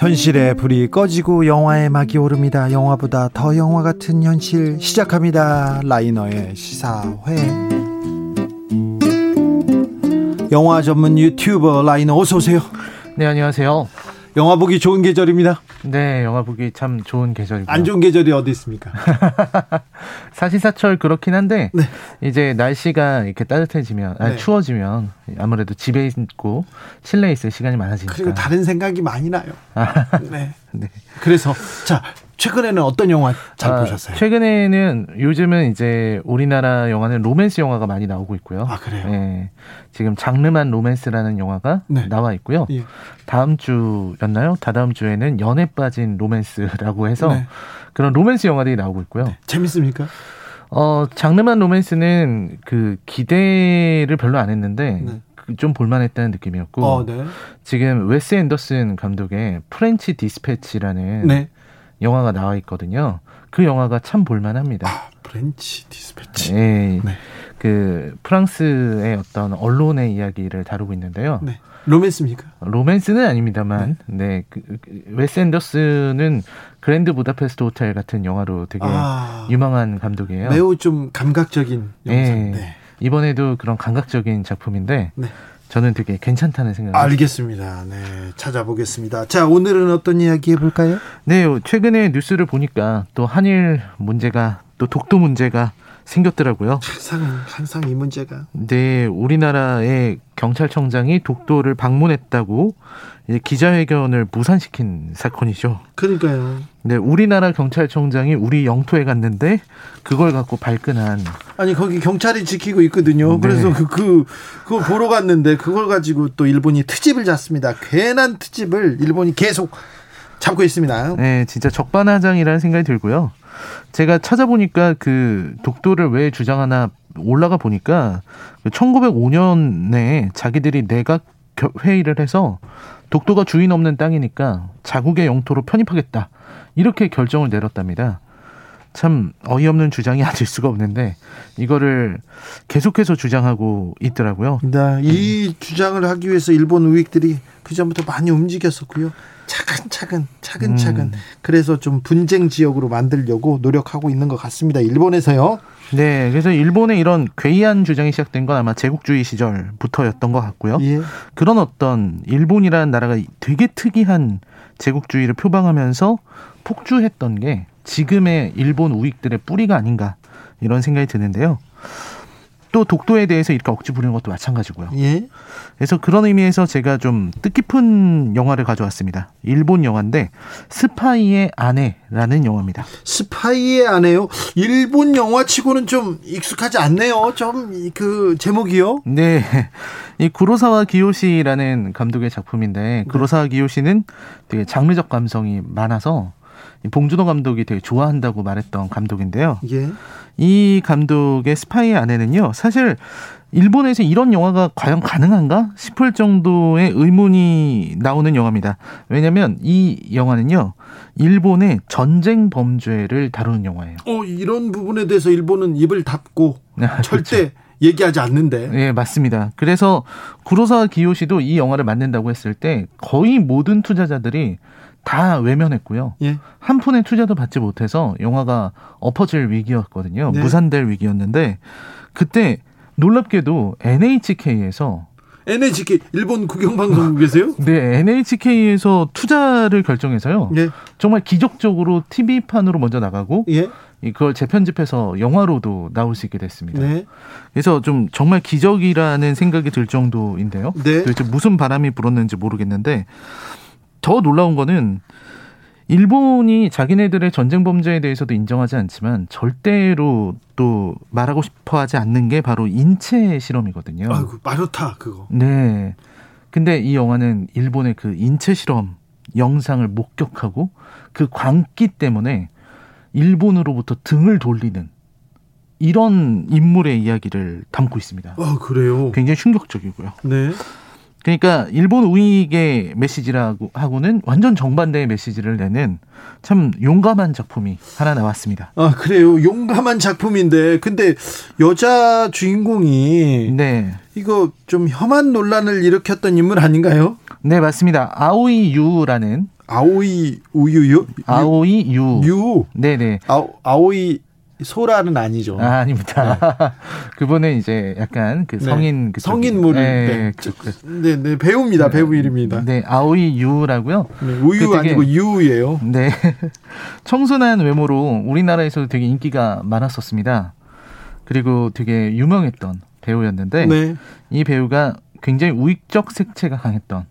현실의 불이 꺼지고 영화의 막이 오릅니다. 영화보다 더 영화 같은 현실 시작합니다. 라이너의 시사회. 영화 전문 유튜버 라이너 어서 오세요. 네, 안녕하세요. 영화 보기 좋은 계절입니다. 네, 영화 보기 참 좋은 계절이고. 안 좋은 계절이 어디 있습니까? 사시사철 그렇긴 한데 네. 이제 날씨가 이렇게 따뜻해지면 아니, 네. 추워지면 아무래도 집에 있고 실내에 있을 시간이 많아지니까. 그리고 다른 생각이 많이 나요. 네. 네. 그래서 자 최근에는 어떤 영화 잘 아, 보셨어요? 최근에는 요즘은 이제 우리나라 영화는 로맨스 영화가 많이 나오고 있고요. 아, 그래요? 네. 지금 장르만 로맨스라는 영화가 네. 나와 있고요. 예. 다음 주였나요? 다다음 주에는 연애 빠진 로맨스라고 해서 네. 그런 로맨스 영화들이 나오고 있고요. 재밌습니까? 어, 장르만 로맨스는 그 기대를 별로 안 했는데 네. 그좀 볼만했다는 느낌이었고 어, 네. 지금 웨스 앤더슨 감독의 프렌치 디스패치라는 네. 영화가 나와 있거든요. 그 영화가 참 볼만합니다. 아, 프렌치 디스패치. 예. 네. 그 프랑스의 어떤 언론의 이야기를 다루고 있는데요. 네. 로맨스입니까? 로맨스는 아닙니다만, 네, 그, 그, 웨스 앤더슨은 그랜드 부다페스트 호텔 같은 영화로 되게 아, 유명한 감독이에요. 매우 좀 감각적인 영상. 예. 네. 이번에도 그런 감각적인 작품인데 네. 저는 되게 괜찮다는 생각을 알겠습니다. 네, 찾아보겠습니다. 자, 오늘은 어떤 이야기 해볼까요? 네, 최근에 뉴스를 보니까 또 한일 문제가 또 독도 문제가 생겼더라고요. 항상 항상 이 문제가 네, 우리나라의 경찰청장이 독도를 방문했다고 이제 기자회견을 무산시킨 사건이죠. 그러니까요. 네, 우리나라 경찰청장이 우리 영토에 갔는데 그걸 갖고 발끈한 아니 거기 경찰이 지키고 있거든요. 네. 그래서 그, 그 그거 보러 갔는데 그걸 가지고 또 일본이 트집을 잡습니다. 괜한 트집을 일본이 계속 잡고 있습니다. 네, 진짜 적반하장이라는 생각이 들고요. 제가 찾아보니까 그 독도를 왜 주장하나 올라가 보니까 1905년에 자기들이 내각 겨- 회의를 해서 독도가 주인 없는 땅이니까 자국의 영토로 편입하겠다. 이렇게 결정을 내렸답니다. 참 어이없는 주장이 아닐 수가 없는데 이거를 계속해서 주장하고 있더라고요. 네, 이 주장을 하기 위해서 일본 우익들이 그 전부터 많이 움직였었고요. 차근차근 차근차근 음. 그래서 좀 분쟁 지역으로 만들려고 노력하고 있는 것 같습니다. 일본에서요. 네, 그래서 일본의 이런 괴이한 주장이 시작된 건 아마 제국주의 시절부터였던 것 같고요. 예. 그런 어떤 일본이라는 나라가 되게 특이한 제국주의를 표방하면서 폭주했던 게 지금의 일본 우익들의 뿌리가 아닌가 이런 생각이 드는데요. 또 독도에 대해서 이렇게 억지 부리는 것도 마찬가지고요. 예. 그래서 그런 의미에서 제가 좀 뜻깊은 영화를 가져왔습니다. 일본 영화인데 스파이의 아내라는 영화입니다. 스파이의 아내요. 일본 영화치고는 좀 익숙하지 않네요. 좀 그 제목이요. 네. 이 구로사와 기요시라는 감독의 작품인데 구로사와 기요시는 되게 장르적 감성이 많아서 이 봉준호 감독이 되게 좋아한다고 말했던 감독인데요. 예. 이 감독의 스파이의 아내는요. 사실 일본에서 이런 영화가 과연 가능한가 싶을 정도의 의문이 나오는 영화입니다. 왜냐하면 이 영화는요. 일본의 전쟁 범죄를 다루는 영화예요. 어 이런 부분에 대해서 일본은 입을 닫고 아, 절대 얘기하지 않는데. 예, 맞습니다. 그래서 구로사와 기요시도 이 영화를 만든다고 했을 때 거의 모든 투자자들이 다 외면했고요. 예. 한 푼의 투자도 받지 못해서 영화가 엎어질 위기였거든요. 네. 무산될 위기였는데 그때 놀랍게도 NHK에서 NHK 일본 국영방송국에서요? 네, NHK에서 투자를 결정해서요. 예. 정말 기적적으로 TV판으로 먼저 나가고 예. 이걸 재편집해서 영화로도 나올 수 있게 됐습니다. 네. 그래서 좀 정말 기적이라는 생각이 들 정도인데요. 네. 도대체 무슨 바람이 불었는지 모르겠는데 더 놀라운 거는 일본이 자기네들의 전쟁 범죄에 대해서도 인정하지 않지만 절대로 또 말하고 싶어 하지 않는 게 바로 인체 실험이거든요. 아이고, 마루타 그거. 네. 근데 이 영화는 일본의 그 인체 실험 영상을 목격하고 그 광기 때문에 일본으로부터 등을 돌리는 이런 인물의 이야기를 담고 있습니다. 아, 그래요. 굉장히 충격적이고요. 네. 그러니까 일본 우익의 메시지라고 하고는 완전 정반대의 메시지를 내는 참 용감한 작품이 하나 나왔습니다. 아, 그래요. 용감한 작품인데 근데 여자 주인공이 네. 이거 좀 혐한 논란을 일으켰던 인물 아닌가요? 네, 맞습니다. 아오이 유라는 아오이 우유요? 아오이 유. 유. 네, 네. 아, 아오이 소라는 아니죠. 아, 아닙니다. 그분은 이제 약간 그 네. 성인 그 성인물을 네, 네. 네, 네, 배우입니다. 배우 이름입니다. 네, 아오이 유라고요. 네, 우유 그 되게- 아니고 유예요. 네. 청순한 외모로 우리나라에서도 되게 인기가 많았었습니다. 그리고 되게 유명했던 배우였는데 네. 이 배우가 굉장히 우익적 색채가 강했던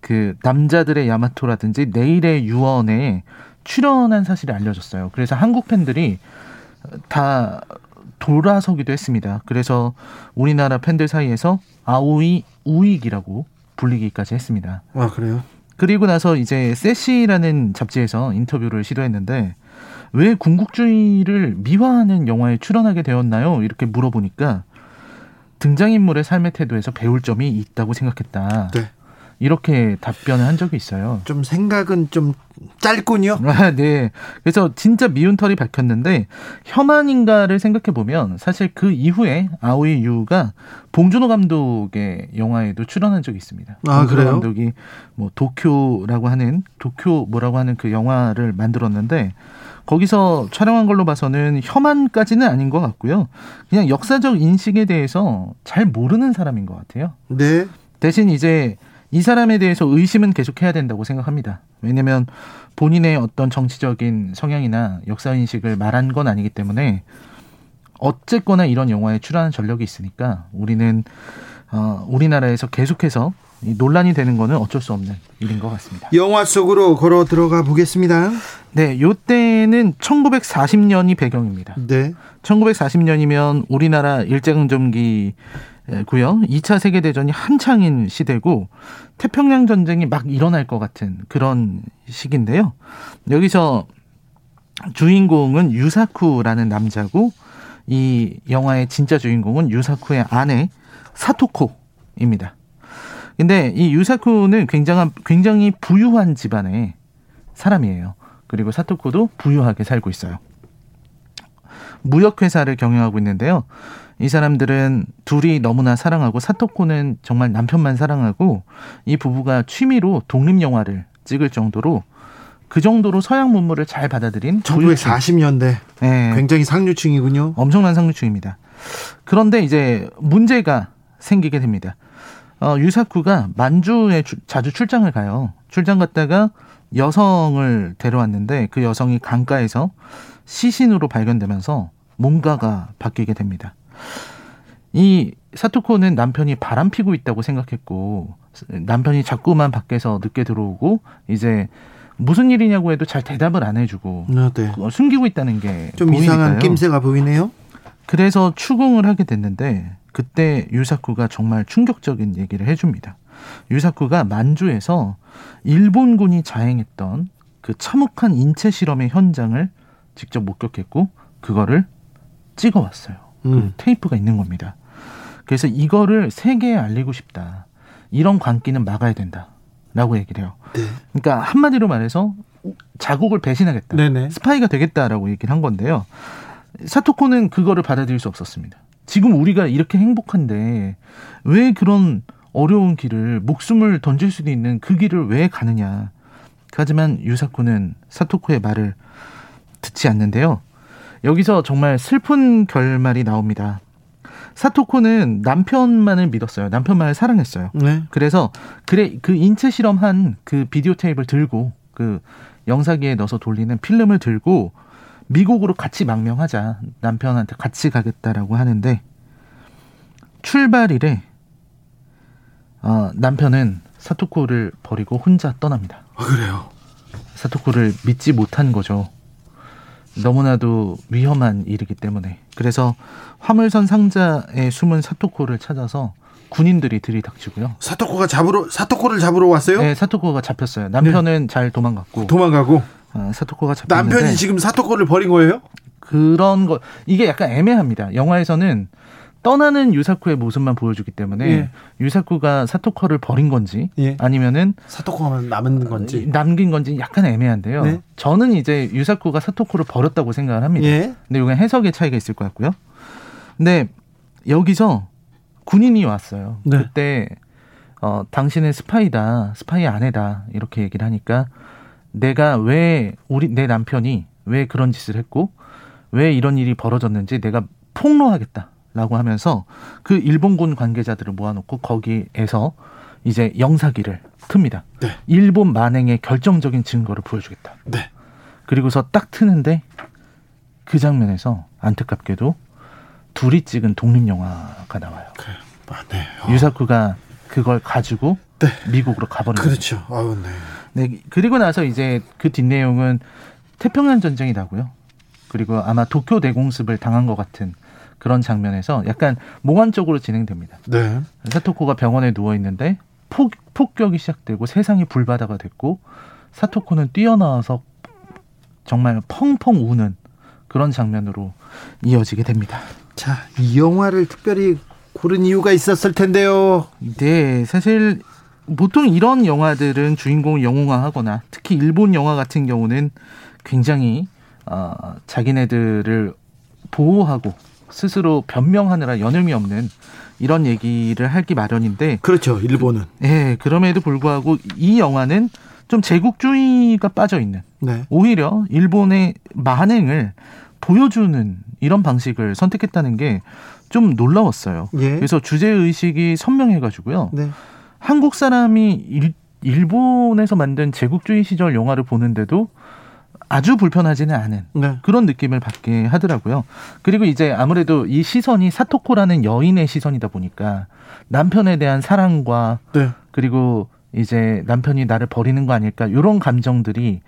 그 남자들의 야마토라든지 내일의 유언에 출연한 사실이 알려졌어요. 그래서 한국 팬들이 다 돌아서기도 했습니다. 그래서 우리나라 팬들 사이에서 아오이 우익이라고 불리기까지 했습니다. 아, 그래요? 그리고 나서 이제 세시라는 잡지에서 인터뷰를 시도했는데 왜 군국주의를 미화하는 영화에 출연하게 되었나요? 이렇게 물어보니까 등장인물의 삶의 태도에서 배울 점이 있다고 생각했다. 네. 이렇게 답변을 한 적이 있어요. 좀 생각은 좀 짧군요. 아, 네. 그래서 진짜 미운 털이 밝혔는데 혐한인가를 생각해 보면 사실 그 이후에 아오이 유가 봉준호 감독의 영화에도 출연한 적이 있습니다. 아, 그래요? 감독이 뭐 도쿄라고 하는 도쿄 뭐라고 하는 그 영화를 만들었는데 거기서 촬영한 걸로 봐서는 혐한까지는 아닌 것 같고요. 그냥 역사적 인식에 대해서 잘 모르는 사람인 것 같아요. 네. 대신 이제 이 사람에 대해서 의심은 계속해야 된다고 생각합니다. 왜냐하면 본인의 어떤 정치적인 성향이나 역사 인식을 말한 건 아니기 때문에 어쨌거나 이런 영화에 출연하는 전력이 있으니까 우리는 어, 우리나라에서 계속해서 이 논란이 되는 거는 어쩔 수 없는 일인 것 같습니다. 영화 속으로 걸어 들어가 보겠습니다. 네, 요 때는 1940년이 배경입니다. 네. 1940년이면 우리나라 일제강점기 고요. 2차 세계 대전이 한창인 시대고 태평양 전쟁이 막 일어날 것 같은 그런 시기인데요. 여기서 주인공은 유사쿠라는 남자고 이 영화의 진짜 주인공은 유사쿠의 아내 사토코입니다. 근데 이 유사쿠는 굉장한 굉장히 부유한 집안의 사람이에요. 그리고 사토코도 부유하게 살고 있어요. 무역회사를 경영하고 있는데요. 이 사람들은 둘이 너무나 사랑하고 사토코는 정말 남편만 사랑하고 이 부부가 취미로 독립 영화를 찍을 정도로 그 정도로 서양 문물을 잘 받아들인 부유층. 1940년대 네, 굉장히 상류층이군요. 엄청난 상류층입니다. 그런데 이제 문제가 생기게 됩니다. 어, 유사쿠가 만주에 주- 자주 출장을 가요. 출장 갔다가 여성을 데려왔는데 그 여성이 강가에서 시신으로 발견되면서 뭔가가 바뀌게 됩니다. 이 사토코는 남편이 바람 피고 있다고 생각했고 남편이 자꾸만 밖에서 늦게 들어오고 이제 무슨 일이냐고 해도 잘 대답을 안 해주고 아, 네. 숨기고 있다는 게 좀 이상한. 낌새가 보이네요. 그래서 추궁을 하게 됐는데 그때 유사쿠가 정말 충격적인 얘기를 해줍니다. 유사쿠가 만주에서 일본군이 자행했던 그 참혹한 인체 실험의 현장을 직접 목격했고 그거를 찍어왔어요. 음. 그 테이프가 있는 겁니다. 그래서 이거를 세계에 알리고 싶다. 이런 광기는 막아야 된다. 라고 얘기를 해요. 네. 그러니까 한마디로 말해서 자국을 배신하겠다. 네네. 스파이가 되겠다라고 얘기를 한 건데요. 사토코는 그거를 받아들일 수 없었습니다. 지금 우리가 이렇게 행복한데 왜 그런 어려운 길을 목숨을 던질 수도 있는 그 길을 왜 가느냐. 하지만 유사코는 사토코의 말을 듣지 않는데요. 여기서 정말 슬픈 결말이 나옵니다. 사토코는 남편만을 믿었어요. 남편만을 사랑했어요. 네. 그래서 그래 그 인체 실험한 그 비디오 테이프를 들고 그 영사기에 넣어서 돌리는 필름을 들고 미국으로 같이 망명하자 남편한테 같이 가겠다라고 하는데 출발일에 어, 남편은 사토코를 버리고 혼자 떠납니다. 아, 그래요. 사토코를 믿지 못한 거죠. 너무나도 위험한 일이기 때문에. 그래서 화물선 상자에 숨은 사토코를 찾아서 군인들이 들이닥치고요. 사토코가 잡으러 사토코를 잡으러 왔어요? 네, 사토코가 잡혔어요. 남편은 잘 도망갔고 도망가고 어, 사토코가 잡혔는데 남편이 지금 사토코를 버린 거예요? 그런 거 이게 약간 애매합니다. 영화에서는 떠나는 유사쿠의 모습만 보여주기 때문에 예. 유사쿠가 사토코를 버린 건지 예. 아니면은 사토코가 남은 건지. 남긴 건지 약간 애매한데요. 네. 저는 이제 유사쿠가 사토코를 버렸다고 생각을 합니다. 예. 근데 이건 해석의 차이가 있을 것 같고요. 근데 여기서 군인이 왔어요. 네. 그때 어 당신은 스파이다, 스파이 아내다 이렇게 얘기를 하니까 내가 왜 우리 내 남편이 왜 그런 짓을 했고 왜 이런 일이 벌어졌는지 내가 폭로하겠다 라고 하면서 그 일본군 관계자들을 모아놓고 거기에서 이제 영사기를 틉니다. 네. 일본 만행의 결정적인 증거를 보여주겠다. 네. 그리고서 딱 트는데 그 장면에서 안타깝게도 둘이 찍은 독립 영화가 나와요. 아, 네. 어, 유사쿠가 그걸 가지고 네. 미국으로 가버린. 그렇죠. 아우 네. 네, 그리고 나서 이제 그 뒷내용은 태평양 전쟁이 나고요. 그리고 아마 도쿄 대공습을 당한 것 같은 그런 장면에서 약간 몽환적으로 진행됩니다. 네. 사토코가 병원에 누워 있는데 폭, 폭격이 시작되고 세상이 불바다가 됐고 사토코는 뛰어나와서 정말 펑펑 우는 그런 장면으로 이어지게 됩니다. 자, 이 영화를 특별히 고른 이유가 있었을 텐데요. 네, 사실 보통 이런 영화들은 주인공을 영웅화하거나 특히 일본 영화 같은 경우는 굉장히 어, 자기네들을 보호하고 스스로 변명하느라 여념이 없는 이런 얘기를 하기 마련인데 그렇죠. 일본은. 예, 그럼에도 불구하고 이 영화는 좀 제국주의가 빠져 있는 네. 오히려 일본의 만행을 보여주는 이런 방식을 선택했다는 게 좀 놀라웠어요. 예. 그래서 주제 의식이 선명해가지고요. 네. 한국 사람이 일, 일본에서 만든 제국주의 시절 영화를 보는데도 아주 불편하지는 않은 네. 그런 느낌을 받게 하더라고요. 그리고 이제 아무래도 이 시선이 사토코라는 여인의 시선이다 보니까 남편에 대한 사랑과 네. 그리고 이제 남편이 나를 버리는 거 아닐까 이런 감정들이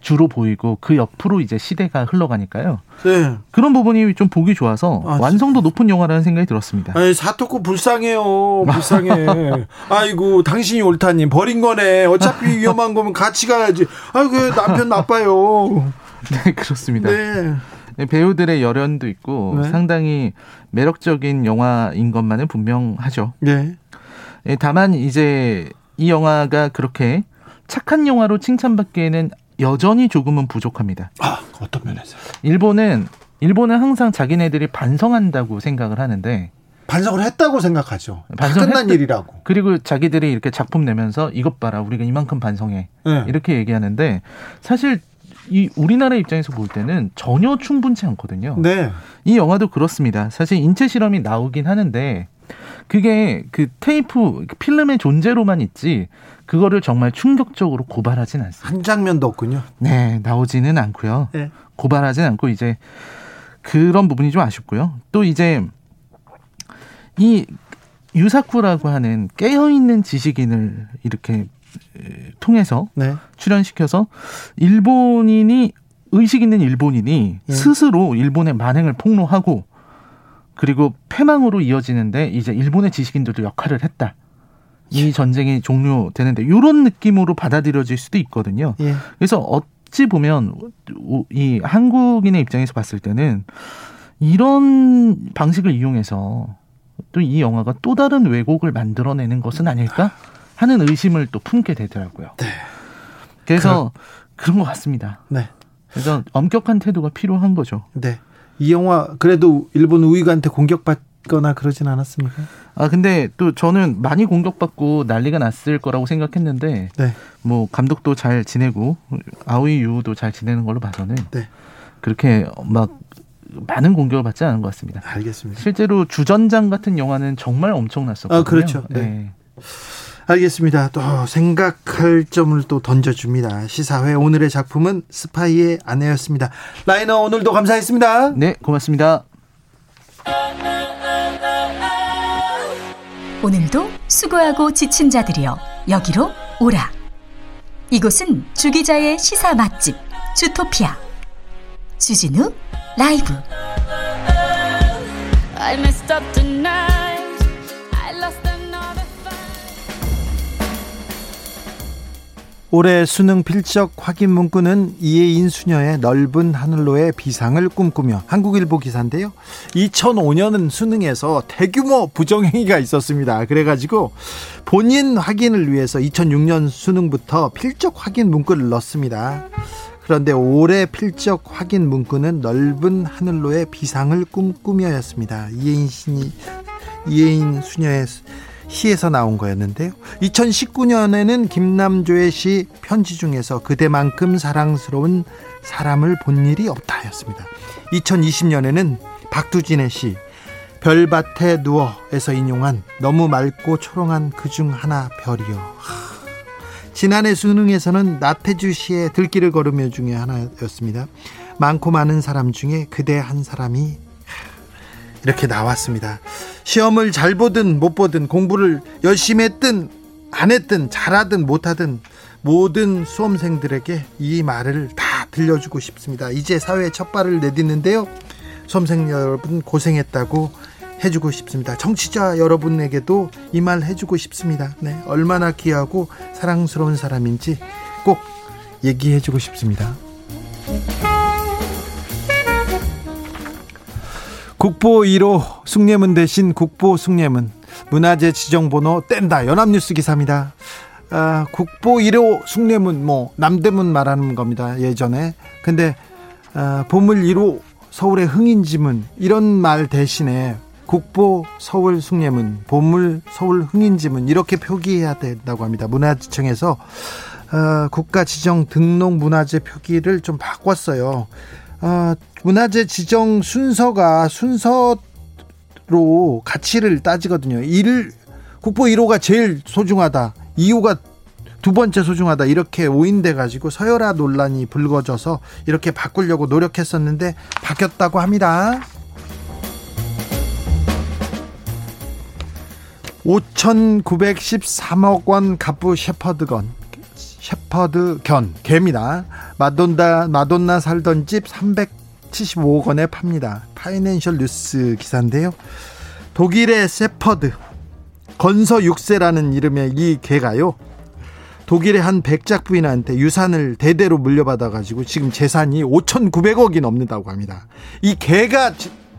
주로 보이고 그 옆으로 이제 시대가 흘러가니까요. 네. 그런 부분이 좀 보기 좋아서 아, 완성도 높은 영화라는 생각이 들었습니다. 아니, 사토코 불쌍해요. 불쌍해. 아이고, 당신이 옳다님. 버린 거네. 어차피 위험한 거면 같이 가야지. 아이고, 남편 나빠요. 네, 그렇습니다. 네. 네, 배우들의 열연도 있고 네. 상당히 매력적인 영화인 것만은 분명하죠. 네. 예, 다만 이제 이 영화가 그렇게 착한 영화로 칭찬받기에는 여전히 조금은 부족합니다. 아, 어떤 면에서? 일본은 일본은 항상 자기네들이 반성한다고 생각을 하는데 반성을 했다고 생각하죠. 다 반성했다- 끝난 일이라고. 그리고 자기들이 이렇게 작품 내면서 이것 봐라 우리가 이만큼 반성해 네. 이렇게 얘기하는데 사실 이 우리나라 입장에서 볼 때는 전혀 충분치 않거든요. 네. 이 영화도 그렇습니다. 사실 인체 실험이 나오긴 하는데 그게 그 테이프 그 필름의 존재로만 있지 그거를 정말 충격적으로 고발하진 않습니다. 한 장면도 없군요. 네, 나오지는 않고요. 네. 고발하진 않고 이제 그런 부분이 좀 아쉽고요. 또 이제 이 유사쿠라고 하는 깨어 있는 지식인을 이렇게 에, 통해서 네. 출연시켜서 일본인이 의식 있는 일본인이 예. 스스로 일본의 만행을 폭로하고 그리고 패망으로 이어지는데 이제 일본의 지식인들도 역할을 했다. 이 전쟁이 종료되는데 이런 느낌으로 받아들여질 수도 있거든요. 예. 그래서 어찌 보면 이 한국인의 입장에서 봤을 때는 이런 방식을 이용해서 또 이 영화가 또 다른 왜곡을 만들어내는 것은 아닐까 하는 의심을 또 품게 되더라고요. 네. 그래서 그런 것 같습니다. 네. 그래서 엄격한 태도가 필요한 거죠. 네. 이 영화 그래도 일본 우익한테 공격받거나 그러진 않았습니까? 아 근데 또 저는 많이 공격받고 난리가 났을 거라고 생각했는데 네. 뭐 감독도 잘 지내고 아오이 유도 잘 지내는 걸로 봐서는 네. 그렇게 막 많은 공격을 받지 않은 것 같습니다. 알겠습니다. 실제로 주전장 같은 영화는 정말 엄청났었거든요. 아, 그렇죠. 네. 네. 알겠습니다. 또 생각할 점을 또 던져줍니다. 시사회 오늘의 작품은 스파이의 아내였습니다. 라이너 오늘도 감사했습니다. 네, 고맙습니다. 오늘도 수고하고 지친 자들이여 여기로 오라. 이곳은 주기자의 시사 맛집 주토피아 주진우 라이브 올해 수능 필적 확인 문구는 이해인 수녀의 넓은 하늘로의 비상을 꿈꾸며 한국일보 기사인데요. 2005년은 수능에서 대규모 부정행위가 있었습니다. 그래가지고 본인 확인을 위해서 2006년 수능부터 필적 확인 문구를 넣습니다. 그런데 올해 필적 확인 문구는 넓은 하늘로의 비상을 꿈꾸며였습니다. 이혜인 신이 이혜인 수녀의 시에서 나온 거였는데요. 2019년에는 김남조의 시 편지 중에서 그대만큼 사랑스러운 사람을 본 일이 없다였습니다. 2020년에는 박두진의 시 별밭에 누워에서 인용한 너무 맑고 초롱한 그 중 하나 별이요. 지난해 수능에서는 나태주 씨의 들길을 걸으며 중에 하나였습니다. 많고 많은 사람 중에 그대 한 사람이 이렇게 나왔습니다. 시험을 잘 보든 못 보든 공부를 열심히 했든 안 했든 잘하든 못하든 모든 수험생들에게 이 말을 다 들려주고 싶습니다. 이제 사회에 첫 발을 내딛는데요. 수험생 여러분 고생했다고 해주고 싶습니다. 정치자 여러분에게도 이 말 해주고 싶습니다. 네, 얼마나 귀하고 사랑스러운 사람인지 꼭 얘기해주고 싶습니다. 국보 1호 숭례문 대신 국보 숭례문 문화재 지정번호 뗀다 연합뉴스 기사입니다. 아, 국보 1호 숭례문 뭐 남대문 말하는 겁니다 예전에 근데 아, 보물 1호 서울의 흥인지문 이런 말 대신에 국보 서울 숭례문, 보물 서울 흥인지문 이렇게 표기해야 된다고 합니다. 문화지청에서 어, 국가 지정 등록 문화재 표기를 좀 바꿨어요. 어, 문화재 지정 순서가 순서로 가치를 따지거든요. 1 국보 1호가 제일 소중하다. 2호가 두 번째 소중하다 이렇게 오인돼 가지고 서열화 논란이 불거져서 이렇게 바꾸려고 노력했었는데 바뀌었다고 합니다. 5,913억 원 갑부 셰퍼드건 셰퍼드 견 개입니다. 마돈나 마돈나 살던 집 375억 원에 팝니다. 파이낸셜 뉴스 기사인데요. 독일의 셰퍼드 건서 6세라는 이름의 이 개가요. 독일의 한 백작 부인한테 유산을 대대로 물려받아 가지고 지금 재산이 5,900억이 넘는다고 합니다. 이 개가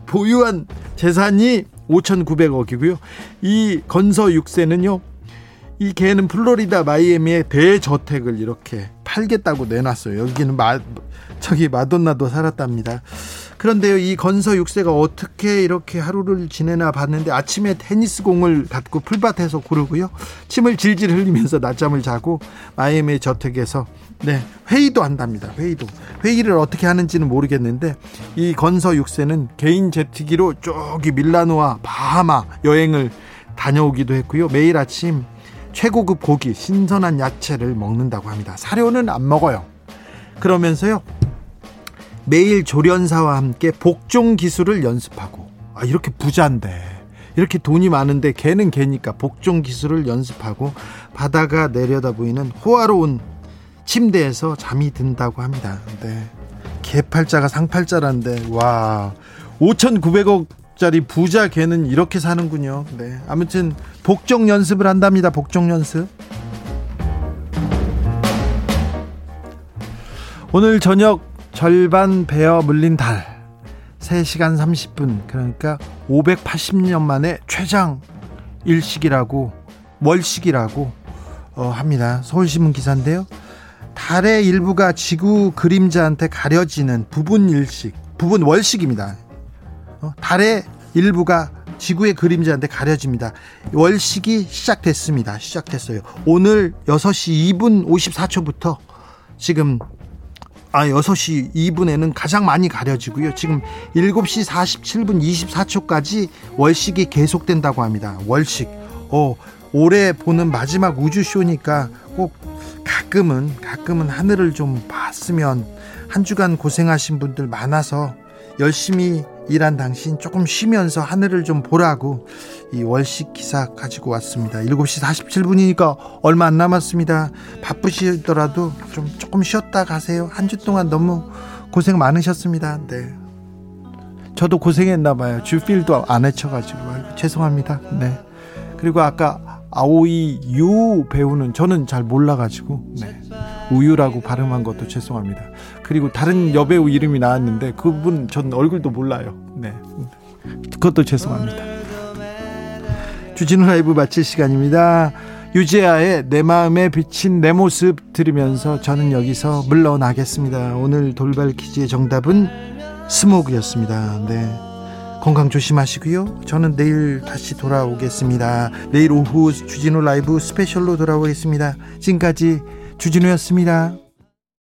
보유한 재산이 5,900억이고요. 이 건서 6세는요. 이 개는 플로리다 마이애미의 대저택을 이렇게 팔겠다고 내놨어요. 여기는 마, 저기 마돈나도 살았답니다. 그런데요, 이 건서 6세가 어떻게 이렇게 하루를 지내나 봤는데 아침에 테니스 공을 갖고 풀밭에서 고르고요. 침을 질질 흘리면서 낮잠을 자고 마이애미 저택에서 네, 회의도 한답니다. 회의도. 회의를 어떻게 하는지는 모르겠는데 이 건서 6세는 개인 제트기로 저기 밀라노와 바하마 여행을 다녀오기도 했고요. 매일 아침 최고급 고기, 신선한 야채를 먹는다고 합니다. 사료는 안 먹어요. 그러면서요. 매일 조련사와 함께 복종 기술을 연습하고 아 이렇게 부자인데 이렇게 돈이 많은데 개는 개니까 복종 기술을 연습하고 바다가 내려다 보이는 호화로운 침대에서 잠이 든다고 합니다. 네. 개팔자가 상팔자라는데 와 5,900억 짜리 부자 개는 이렇게 사는군요. 네. 아무튼 복종 연습을 한답니다. 복종 연습. 오늘 저녁 절반 베어 물린 달 3시간 30분 그러니까 580년 만에 최장 일식이라고 월식이라고 어, 합니다. 서울신문 기사인데요. 달의 일부가 지구 그림자한테 가려지는 부분 일식, 부분 월식입니다. 어, 달의 일부가 지구의 그림자한테 가려집니다. 월식이 시작됐습니다. 시작됐어요. 오늘 6시 2분 54초부터 지금 아, 6시 2분에는 가장 많이 가려지고요. 지금 7시 47분 24초까지 월식이 계속된다고 합니다. 월식. 어, 올해 보는 마지막 우주쇼니까 꼭 가끔은, 가끔은 하늘을 좀 봤으면 한 주간 고생하신 분들 많아서 열심히 일한 당신 조금 쉬면서 하늘을 좀 보라고 이 월식 기사 가지고 왔습니다. 7시 47분이니까 얼마 안 남았습니다. 바쁘시더라도 좀 조금 쉬었다 가세요. 한 주 동안 너무 고생 많으셨습니다. 네. 저도 고생했나 봐요. 주필도 안 해쳐가지고 아이고, 죄송합니다. 네. 그리고 아까 아오이 유 배우는 저는 잘 몰라가지고 네. 우유라고 발음한 것도 죄송합니다. 그리고 다른 여배우 이름이 나왔는데 그분 전 얼굴도 몰라요. 네. 그것도 죄송합니다. 주진우 라이브 마칠 시간입니다. 유재하의 내 마음에 비친 내 모습 들으면서 저는 여기서 물러나겠습니다. 오늘 돌발 퀴즈의 정답은 스모그였습니다. 네. 건강 조심하시고요. 저는 내일 다시 돌아오겠습니다. 내일 오후 주진우 라이브 스페셜로 돌아오겠습니다. 지금까지 주진우였습니다.